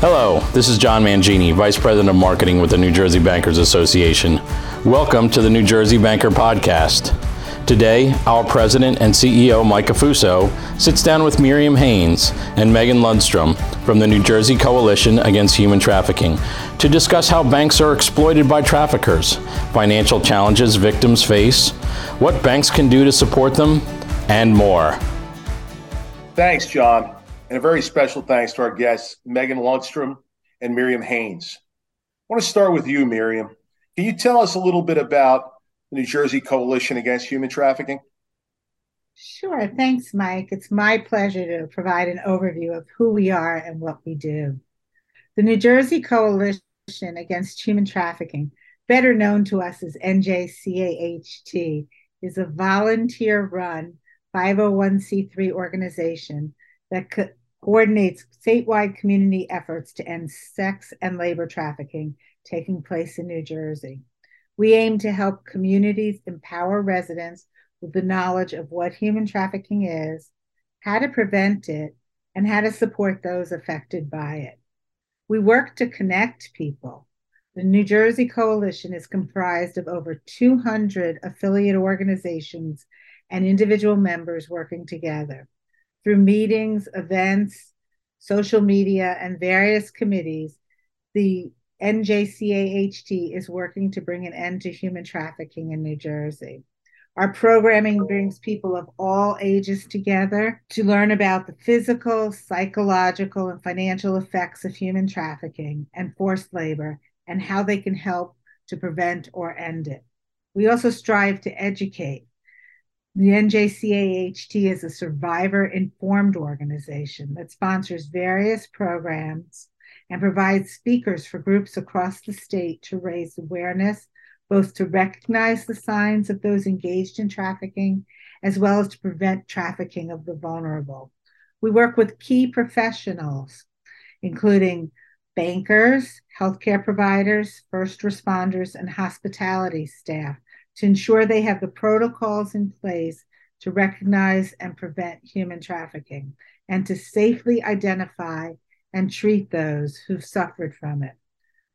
Hello, this is John Mangini, Vice President of Marketing with the New Jersey Bankers Association. Welcome to the New Jersey Banker Podcast. Today, our President and CEO, Mike Affuso, sits down with Miriam Haimes and Megan Lundstrom from the New Jersey Coalition Against Human Trafficking to discuss how banks are exploited by traffickers, financial challenges victims face, what banks can do to support them, and more. Thanks, John. And a very special thanks to our guests, Megan Lundstrom and Miriam Haimes. I want to start with you, Miriam. Can you tell us a little bit about the New Jersey Coalition Against Human Trafficking? Sure. Thanks, Mike. It's my pleasure to provide an overview of who we are and what we do. The New Jersey Coalition Against Human Trafficking, better known to us as NJCAHT, is a volunteer run 501c3 organization that co- coordinates statewide community efforts to end sex and labor trafficking taking place in New Jersey. We aim to help communities empower residents with the knowledge of what human trafficking is, how to prevent it, and how to support those affected by it. We work to connect people. The New Jersey Coalition is comprised of over 200 affiliate organizations and individual members working together. Through meetings, events, social media, and various committees, the NJCAHT is working to bring an end to human trafficking in New Jersey. Our programming brings people of all ages together to learn about the physical, psychological, and financial effects of human trafficking and forced labor and how they can help to prevent or end it. We also strive to educate the NJCAHT is a survivor informed organization that sponsors various programs and provides speakers for groups across the state to raise awareness, both to recognize the signs of those engaged in trafficking, as well as to prevent trafficking of the vulnerable. We work with key professionals, including bankers, healthcare providers, first responders, and hospitality staff to ensure they have the protocols in place to recognize and prevent human trafficking and to safely identify and treat those who've suffered from it.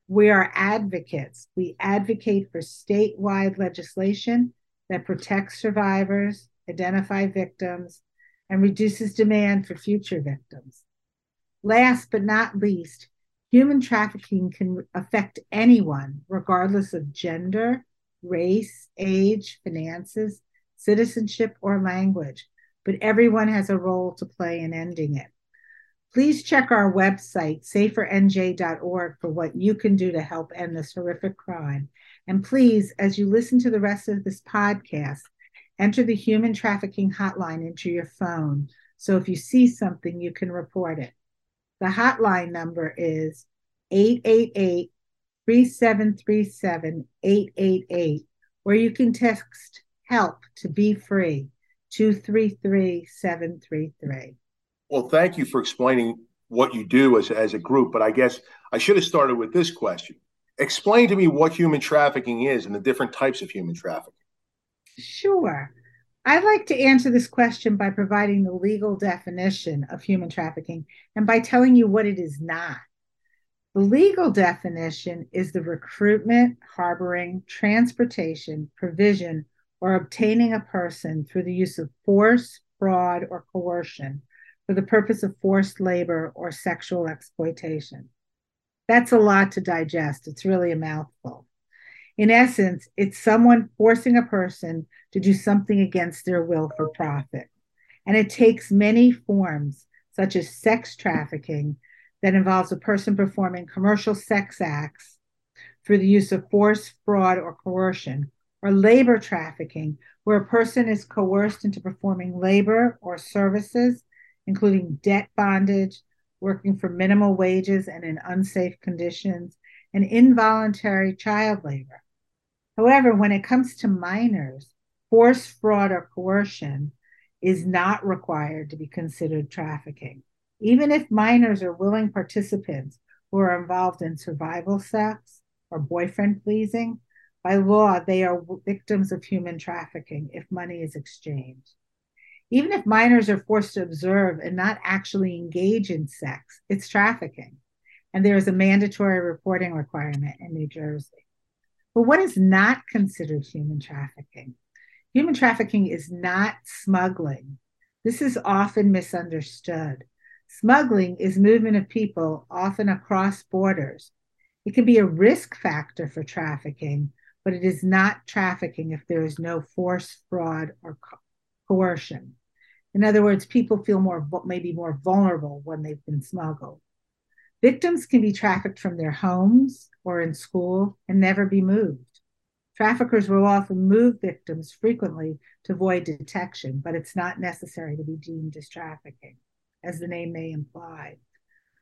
We are advocates. We advocate for statewide legislation that protects survivors, identify victims, and reduces demand for future victims. Last but not least, human trafficking can affect anyone, regardless of gender, race, age, finances, citizenship, or language, but everyone has a role to play in ending it. Please check our website, safernj.org, for what you can do to help end this horrific crime. And please, as you listen to the rest of this podcast, enter the human trafficking hotline into your phone. So if you see something, you can report it. The hotline number is 888 3737 888, where you can text help to be free 233 733. Well, thank you for explaining what you do as, as a group, but I guess I should have started with this question. Explain to me what human trafficking is and the different types of human trafficking. Sure. I'd like to answer this question by providing the legal definition of human trafficking and by telling you what it is not. The legal definition is the recruitment, harboring, transportation, provision, or obtaining a person through the use of force, fraud, or coercion for the purpose of forced labor or sexual exploitation. That's a lot to digest. It's really a mouthful. In essence, it's someone forcing a person to do something against their will for profit. And it takes many forms, such as sex trafficking, that involves a person performing commercial sex acts through the use of force, fraud, or coercion, or labor trafficking, where a person is coerced into performing labor or services, including debt bondage, working for minimal wages and in unsafe conditions, and involuntary child labor. However, when it comes to minors, force, fraud, or coercion is not required to be considered trafficking. Even if minors are willing participants who are involved in survival sex or boyfriend pleasing, by law, they are victims of human trafficking if money is exchanged. Even if minors are forced to observe and not actually engage in sex, it's trafficking. and there is a mandatory reporting requirement in New Jersey. But what is not considered human trafficking? Human trafficking is not smuggling. This is often misunderstood. Smuggling is movement of people, often across borders. It can be a risk factor for trafficking, but it is not trafficking if there is no force, fraud, or co- coercion. In other words, people feel more maybe more vulnerable when they've been smuggled. Victims can be trafficked from their homes or in school and never be moved. Traffickers will often move victims frequently to avoid detection, but it's not necessary to be deemed as trafficking, as the name may imply.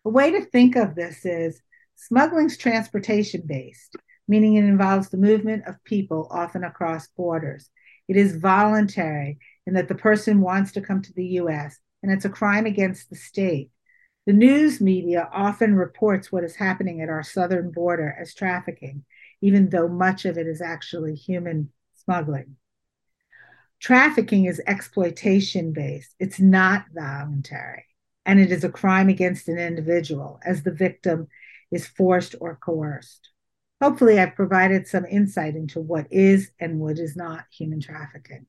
A way to think of this is smuggling's transportation based, meaning it involves the movement of people, often across borders. It is voluntary in that the person wants to come to the US, and it's a crime against the state. The news media often reports what is happening at our southern border as trafficking, even though much of it is actually human smuggling. Trafficking is exploitation based, it's not voluntary, and it is a crime against an individual as the victim is forced or coerced. Hopefully, I've provided some insight into what is and what is not human trafficking.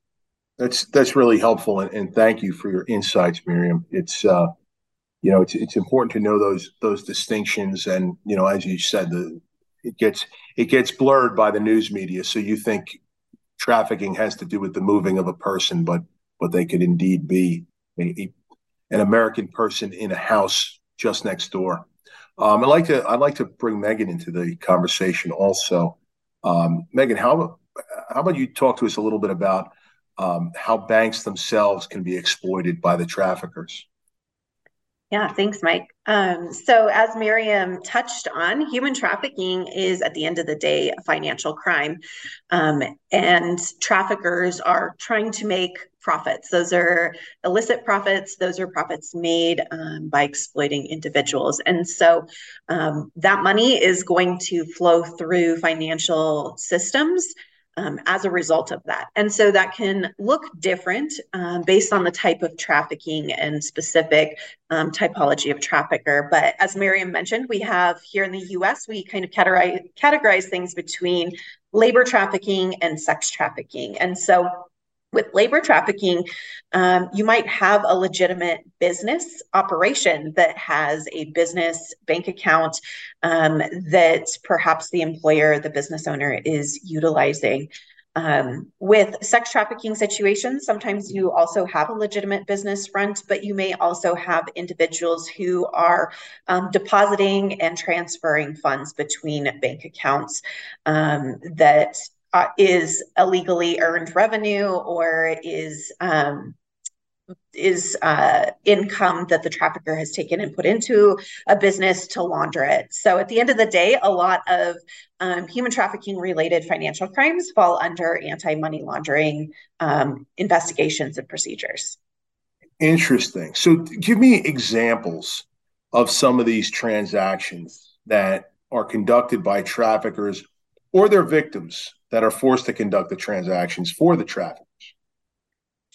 That's that's really helpful, and, and thank you for your insights, Miriam. It's uh, you know it's it's important to know those those distinctions, and you know as you said, the it gets it gets blurred by the news media. So you think trafficking has to do with the moving of a person, but but they could indeed be a, a, an American person in a house just next door. Um, I'd like to I'd like to bring Megan into the conversation also. Um, Megan, how how about you talk to us a little bit about um, how banks themselves can be exploited by the traffickers? Yeah, thanks, Mike. Um, so, as Miriam touched on, human trafficking is at the end of the day a financial crime. Um, and traffickers are trying to make profits. Those are illicit profits, those are profits made um, by exploiting individuals. And so, um, that money is going to flow through financial systems um, as a result of that. And so that can look different um, based on the type of trafficking and specific um, typology of trafficker. But as Miriam mentioned, we have here in the US, we kind of categorize, categorize things between labor trafficking and sex trafficking. And so with labor trafficking, um, you might have a legitimate business operation that has a business bank account um, that perhaps the employer, the business owner, is utilizing. Um, with sex trafficking situations, sometimes you also have a legitimate business front, but you may also have individuals who are um, depositing and transferring funds between bank accounts um, that uh, is illegally earned revenue or is um, is uh, income that the trafficker has taken and put into a business to launder it. So at the end of the day, a lot of um, human trafficking related financial crimes fall under anti money laundering um, investigations and procedures. Interesting. So give me examples of some of these transactions that are conducted by traffickers or their victims that are forced to conduct the transactions for the traffickers?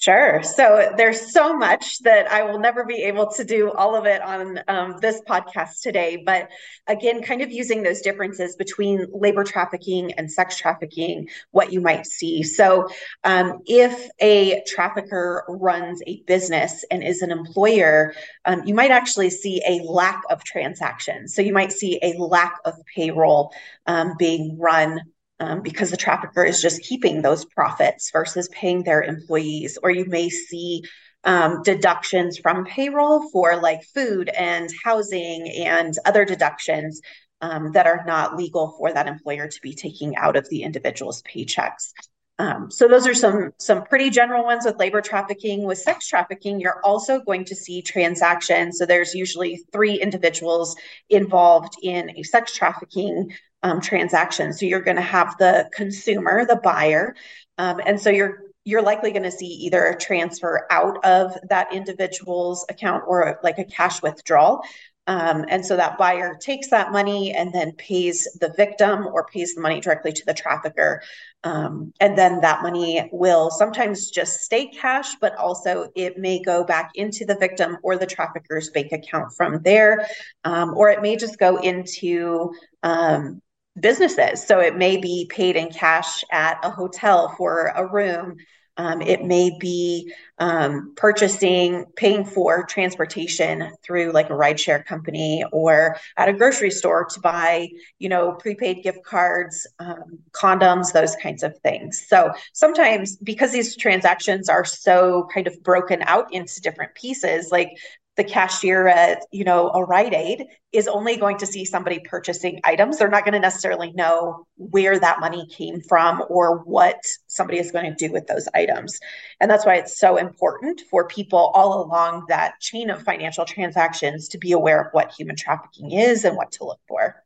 Sure. So there's so much that I will never be able to do all of it on um, this podcast today. But again, kind of using those differences between labor trafficking and sex trafficking, what you might see. So um, if a trafficker runs a business and is an employer, um, you might actually see a lack of transactions. So you might see a lack of payroll um, being run um, because the trafficker is just keeping those profits versus paying their employees. Or you may see um, deductions from payroll for like food and housing and other deductions um, that are not legal for that employer to be taking out of the individual's paychecks. Um, so those are some some pretty general ones with labor trafficking. With sex trafficking, you're also going to see transactions. So there's usually three individuals involved in a sex trafficking um, transaction. So you're going to have the consumer, the buyer, um, and so you're you're likely going to see either a transfer out of that individual's account or like a cash withdrawal. Um, and so that buyer takes that money and then pays the victim or pays the money directly to the trafficker. Um, and then that money will sometimes just stay cash, but also it may go back into the victim or the trafficker's bank account from there, um, or it may just go into um, businesses. So it may be paid in cash at a hotel for a room. Um, it may be um, purchasing, paying for transportation through like a rideshare company or at a grocery store to buy, you know, prepaid gift cards, um, condoms, those kinds of things. So sometimes because these transactions are so kind of broken out into different pieces, like the cashier at you know a Rite Aid is only going to see somebody purchasing items. They're not going to necessarily know where that money came from or what somebody is going to do with those items. And that's why it's so important for people all along that chain of financial transactions to be aware of what human trafficking is and what to look for.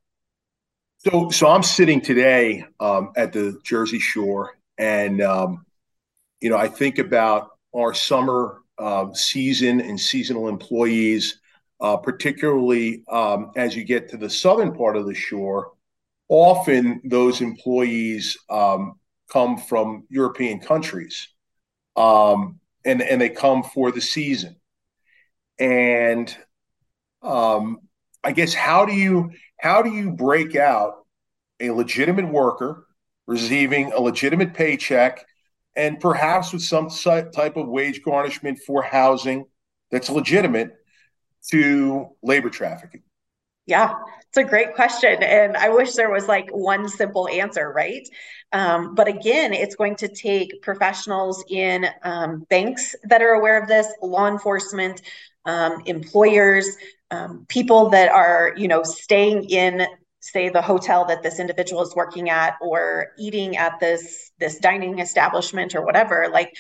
So, so I'm sitting today um, at the Jersey Shore, and um, you know I think about our summer uh, season and seasonal employees, uh, particularly um, as you get to the southern part of the shore. Often those employees um, come from European countries, um, and and they come for the season. And um, I guess how do you how do you break out a legitimate worker receiving a legitimate paycheck and perhaps with some type of wage garnishment for housing that's legitimate to labor trafficking? Yeah, it's a great question. And I wish there was like one simple answer, right? Um, but again, it's going to take professionals in um, banks that are aware of this, law enforcement, um, employers, um, people that are, you know, staying in say the hotel that this individual is working at or eating at this this dining establishment or whatever like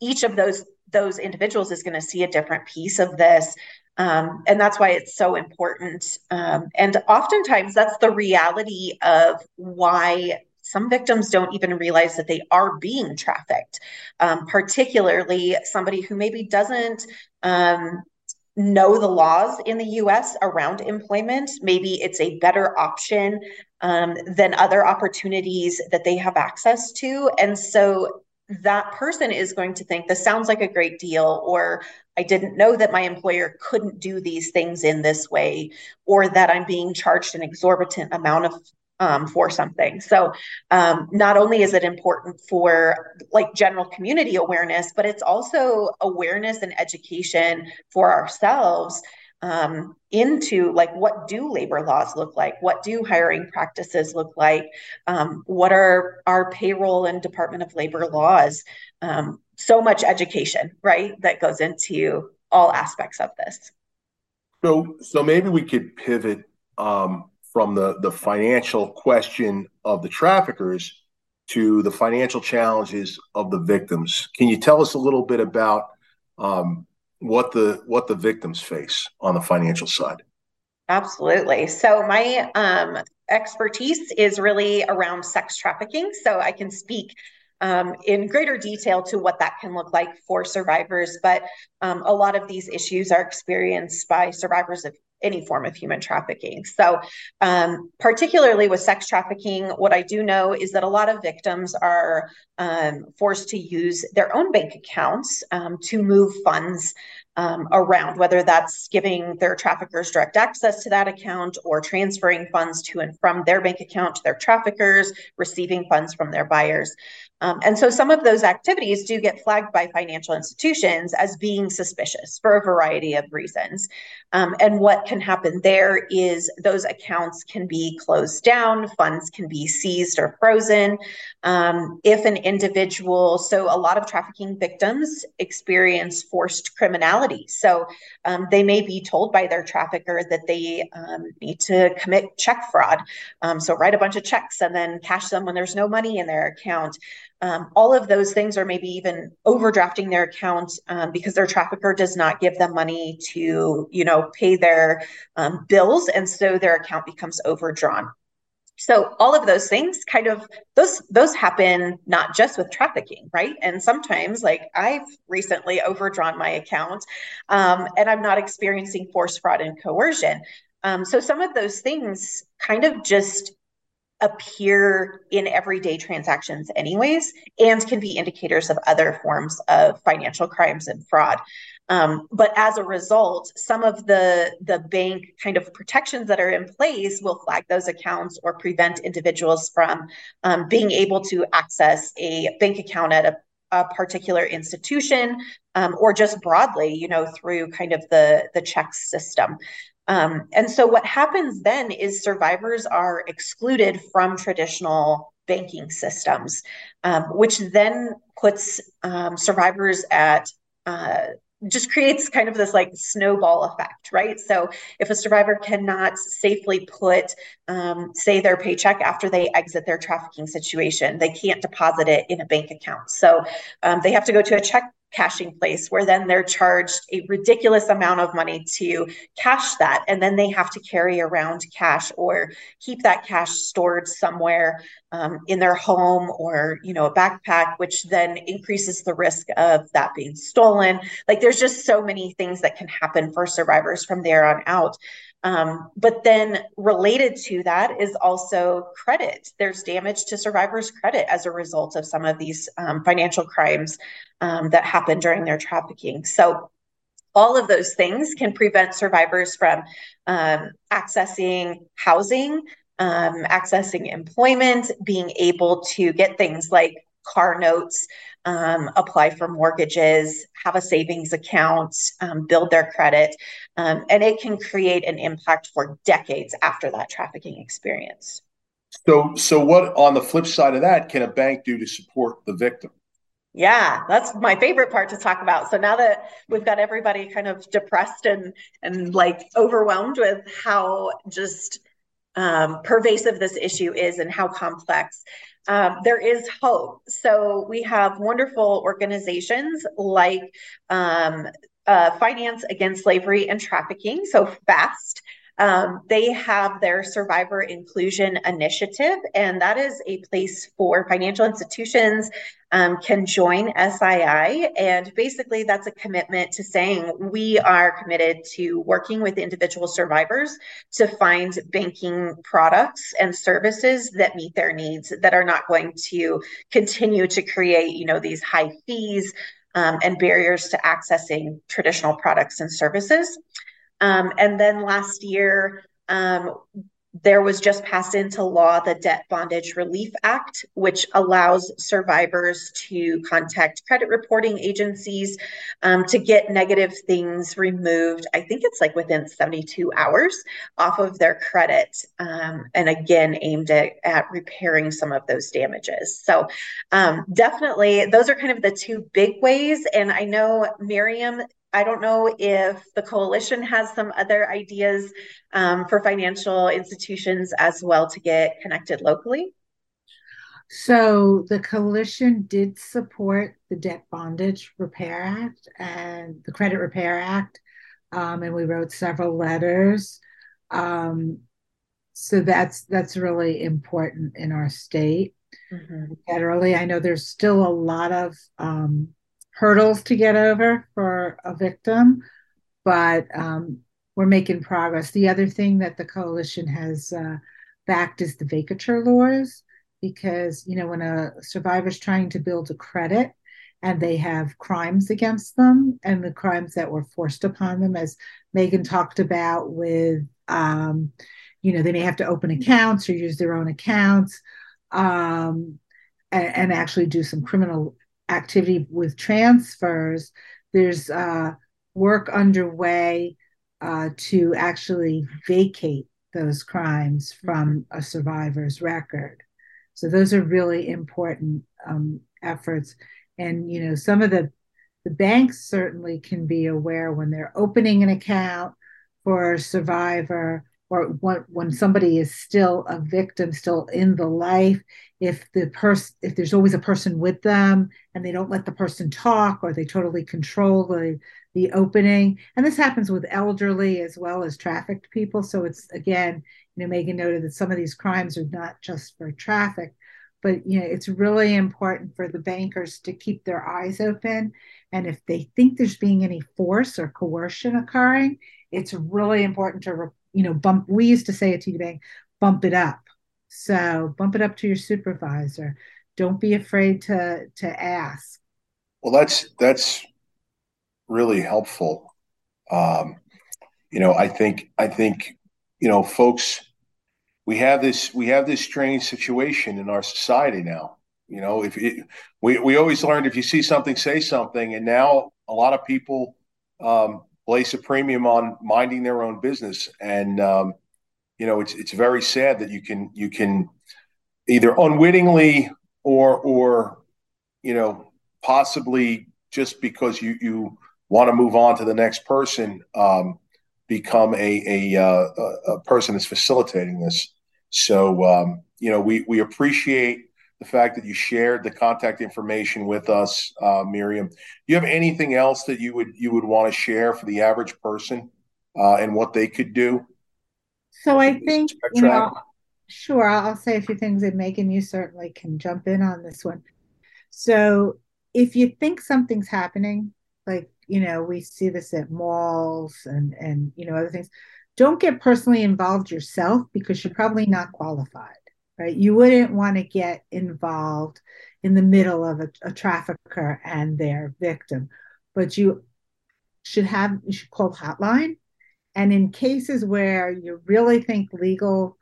each of those those individuals is going to see a different piece of this. Um, and that's why it's so important. Um, and oftentimes that's the reality of why some victims don't even realize that they are being trafficked. Um, particularly somebody who maybe doesn't um, know the laws in the US around employment. Maybe it's a better option um, than other opportunities that they have access to. And so that person is going to think this sounds like a great deal, or I didn't know that my employer couldn't do these things in this way, or that I'm being charged an exorbitant amount of um, for something. So um, not only is it important for like general community awareness, but it's also awareness and education for ourselves um, into like what do labor laws look like? What do hiring practices look like? Um, what are our payroll and department of labor laws? Um, so much education right that goes into all aspects of this. So so maybe we could pivot um, from the, the financial question of the traffickers to the financial challenges of the victims. Can you tell us a little bit about um, what the what the victims face on the financial side? Absolutely. So my um, expertise is really around sex trafficking. So I can speak um, in greater detail to what that can look like for survivors. But um, a lot of these issues are experienced by survivors of any form of human trafficking. So, um, particularly with sex trafficking, what I do know is that a lot of victims are um, forced to use their own bank accounts um, to move funds um, around, whether that's giving their traffickers direct access to that account or transferring funds to and from their bank account to their traffickers, receiving funds from their buyers. Um, and so some of those activities do get flagged by financial institutions as being suspicious for a variety of reasons. Um, and what can happen there is those accounts can be closed down, funds can be seized or frozen. Um, if an individual, so a lot of trafficking victims experience forced criminality. So um, they may be told by their trafficker that they um, need to commit check fraud. Um, so write a bunch of checks and then cash them when there's no money in their account. Um, all of those things, or maybe even overdrafting their account um, because their trafficker does not give them money to, you know, pay their um, bills, and so their account becomes overdrawn. so all of those things kind of those those happen not just with trafficking right and sometimes like i've recently overdrawn my account um, and i'm not experiencing force fraud and coercion um, so some of those things kind of just appear in everyday transactions anyways and can be indicators of other forms of financial crimes and fraud um, but as a result, some of the the bank kind of protections that are in place will flag those accounts or prevent individuals from um, being able to access a bank account at a, a particular institution um, or just broadly, you know, through kind of the the checks system. Um, and so what happens then is survivors are excluded from traditional banking systems, um, which then puts um, survivors at uh, just creates kind of this like snowball effect, right? So if a survivor cannot safely put, um, say, their paycheck after they exit their trafficking situation, they can't deposit it in a bank account. So um, they have to go to a check cashing place where then they're charged a ridiculous amount of money to cash that. And then they have to carry around cash or keep that cash stored somewhere um, in their home or you know a backpack which then increases the risk of that being stolen. Like there's just so many things that can happen for survivors from there on out um, but then related to that is also credit. There's damage to survivors' credit as a result of some of these um, financial crimes um, that happen during their trafficking. So all of those things can prevent survivors from um, accessing housing, um, accessing employment, being able to get things like car notes, um, apply for mortgages, have a savings account, um, build their credit, um, and it can create an impact for decades after that trafficking experience. So, so what on the flip side of that can a bank do to support the victim? Yeah, that's my favorite part to talk about. So now that we've got everybody kind of depressed and and like overwhelmed with how just um, pervasive this issue is and how complex, um, there is hope. So we have wonderful organizations like um, uh, Finance Against Slavery and Trafficking, so FAST. Um, they have their Survivor Inclusion Initiative, and that is a place for financial institutions um, can join SII. And basically, that's a commitment to saying we are committed to working with individual survivors to find banking products and services that meet their needs that are not going to continue to create, you know, these high fees um, and barriers to accessing traditional products and services. Um, and then last year, um, there was just passed into law the Debt Bondage Relief Act, which allows survivors to contact credit reporting agencies um, to get negative things removed. I think it's like within 72 hours off of their credit. Um, and again, aimed at, at repairing some of those damages. So, um, definitely, those are kind of the two big ways. And I know Miriam I don't know if the coalition has some other ideas um, for financial institutions as well to get connected locally. So the coalition did support the Debt Bondage Repair Act and the Credit Repair Act, um, and we wrote several letters. Um, so that's that's really important in our state. Mm-hmm. Federally, I know there's still a lot of um, hurdles to get over for a victim, but um, we're making progress. The other thing that the coalition has uh, backed is the vacatur laws, because you know when a survivor's trying to build a credit and they have crimes against them and the crimes that were forced upon them, as Megan talked about, with um, you know they may have to open accounts or use their own accounts. Um, and, and actually do some criminal activity with transfers, there's uh, work underway uh, to actually vacate those crimes from a survivor's record. So those are really important um, efforts. And you know, some of the the banks certainly can be aware when they're opening an account for a survivor or when, when somebody is still a victim, still in the life, if the person, if there's always a person with them and they don't let the person talk or they totally control the, the opening. And this happens with elderly as well as trafficked people. So it's again, you know, Megan noted that some of these crimes are not just for traffic, but you know, it's really important for the bankers to keep their eyes open. And if they think there's being any force or coercion occurring, it's really important to, you know, bump. We used to say at TD Bank, bump it up. So bump it up to your supervisor. Don't be afraid to to ask. Well, that's that's really helpful. Um, you know, I think I think you know, folks, we have this we have this strange situation in our society now. You know, if it, we we always learned if you see something, say something, and now a lot of people um, place a premium on minding their own business, and um, you know, it's it's very sad that you can you can either unwittingly or or you know possibly just because you you want to move on to the next person, um, become a a, uh, a person that's facilitating this. So um, you know, we we appreciate the fact that you shared the contact information with us, uh, Miriam. Do you have anything else that you would you would want to share for the average person uh, and what they could do? So I think you know, sure. I'll say a few things, and Megan, you certainly can jump in on this one. So if you think something's happening, like you know we see this at malls and and you know other things don't get personally involved yourself because you're probably not qualified right? You wouldn't want to get involved in the middle of a, a trafficker and their victim but you should have you should call hotline. And in cases where you really think legal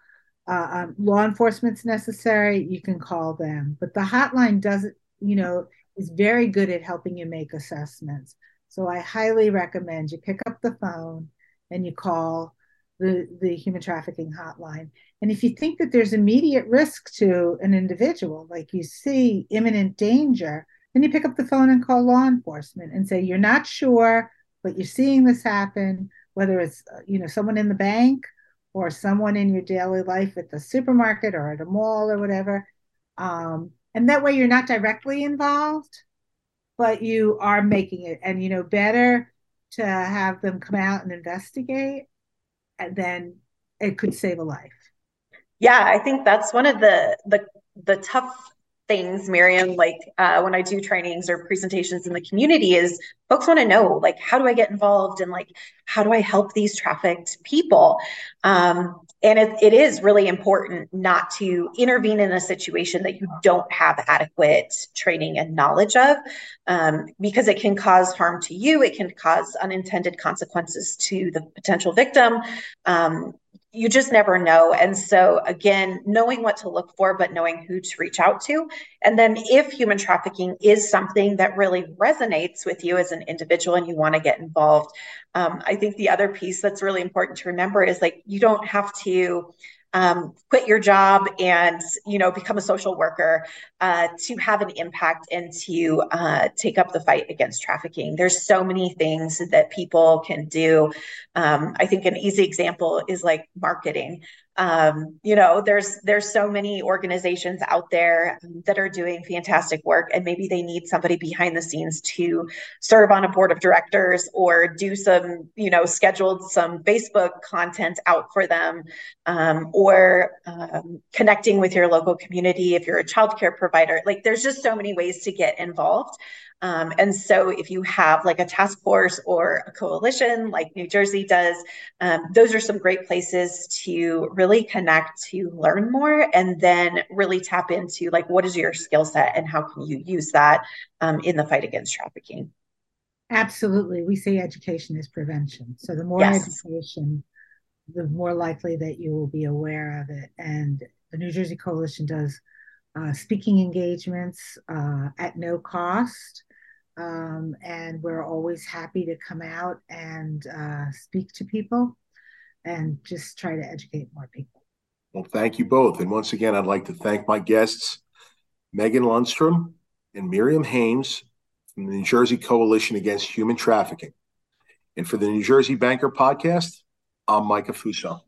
uh, um, law enforcement's necessary you can call them. But the hotline doesn't you know is very good at helping you make assessments. So I highly recommend you pick up the phone and you call the, the human trafficking hotline. And if you think that there's immediate risk to an individual, like you see imminent danger, then you pick up the phone and call law enforcement and say, you're not sure, but you're seeing this happen, whether it's, uh, you know, someone in the bank or someone in your daily life at the supermarket or at a mall or whatever. Um, and that way you're not directly involved, but you are making it and you know better to have them come out and investigate then it could save a life. Yeah i think that's one of the the the tough things miriam like uh, when i do trainings or presentations in the community is folks want to know like how do i get involved and like how do i help these trafficked people? Um, and it, it is really important not to intervene in a situation that you don't have adequate training and knowledge of um, because it can cause harm to you. It can cause unintended consequences to the potential victim. Um, you just never know. And so, again, knowing what to look for, but knowing who to reach out to. And then, if human trafficking is something that really resonates with you as an individual and you want to get involved, um, I think the other piece that's really important to remember is like you don't have to um, quit your job and you know become a social worker uh, to have an impact and to uh, take up the fight against trafficking. There's so many things that people can do. Um, i think an easy example is like marketing um, you know there's there's so many organizations out there that are doing fantastic work and maybe they need somebody behind the scenes to serve on a board of directors or do some you know scheduled some facebook content out for them um, or um, connecting with your local community if you're a childcare provider. Like there's just so many ways to get involved um, and so if you have like a task force or a coalition like New Jersey does, um, those are some great places to really connect to learn more and then really tap into like what is your skill set and how can you use that um, in the fight against trafficking. Absolutely. We say education is prevention. So the more yes. education, the more likely that you will be aware of it. And the New Jersey Coalition does uh, speaking engagements uh, at no cost. Um, and we're always happy to come out and uh, speak to people and just try to educate more people. Well, thank you both. And once again, I'd like to thank my guests, Megan Lundstrom and Miriam Haimes from the New Jersey Coalition Against Human Trafficking. And for the New Jersey Banker podcast, I'm Mike Affuso.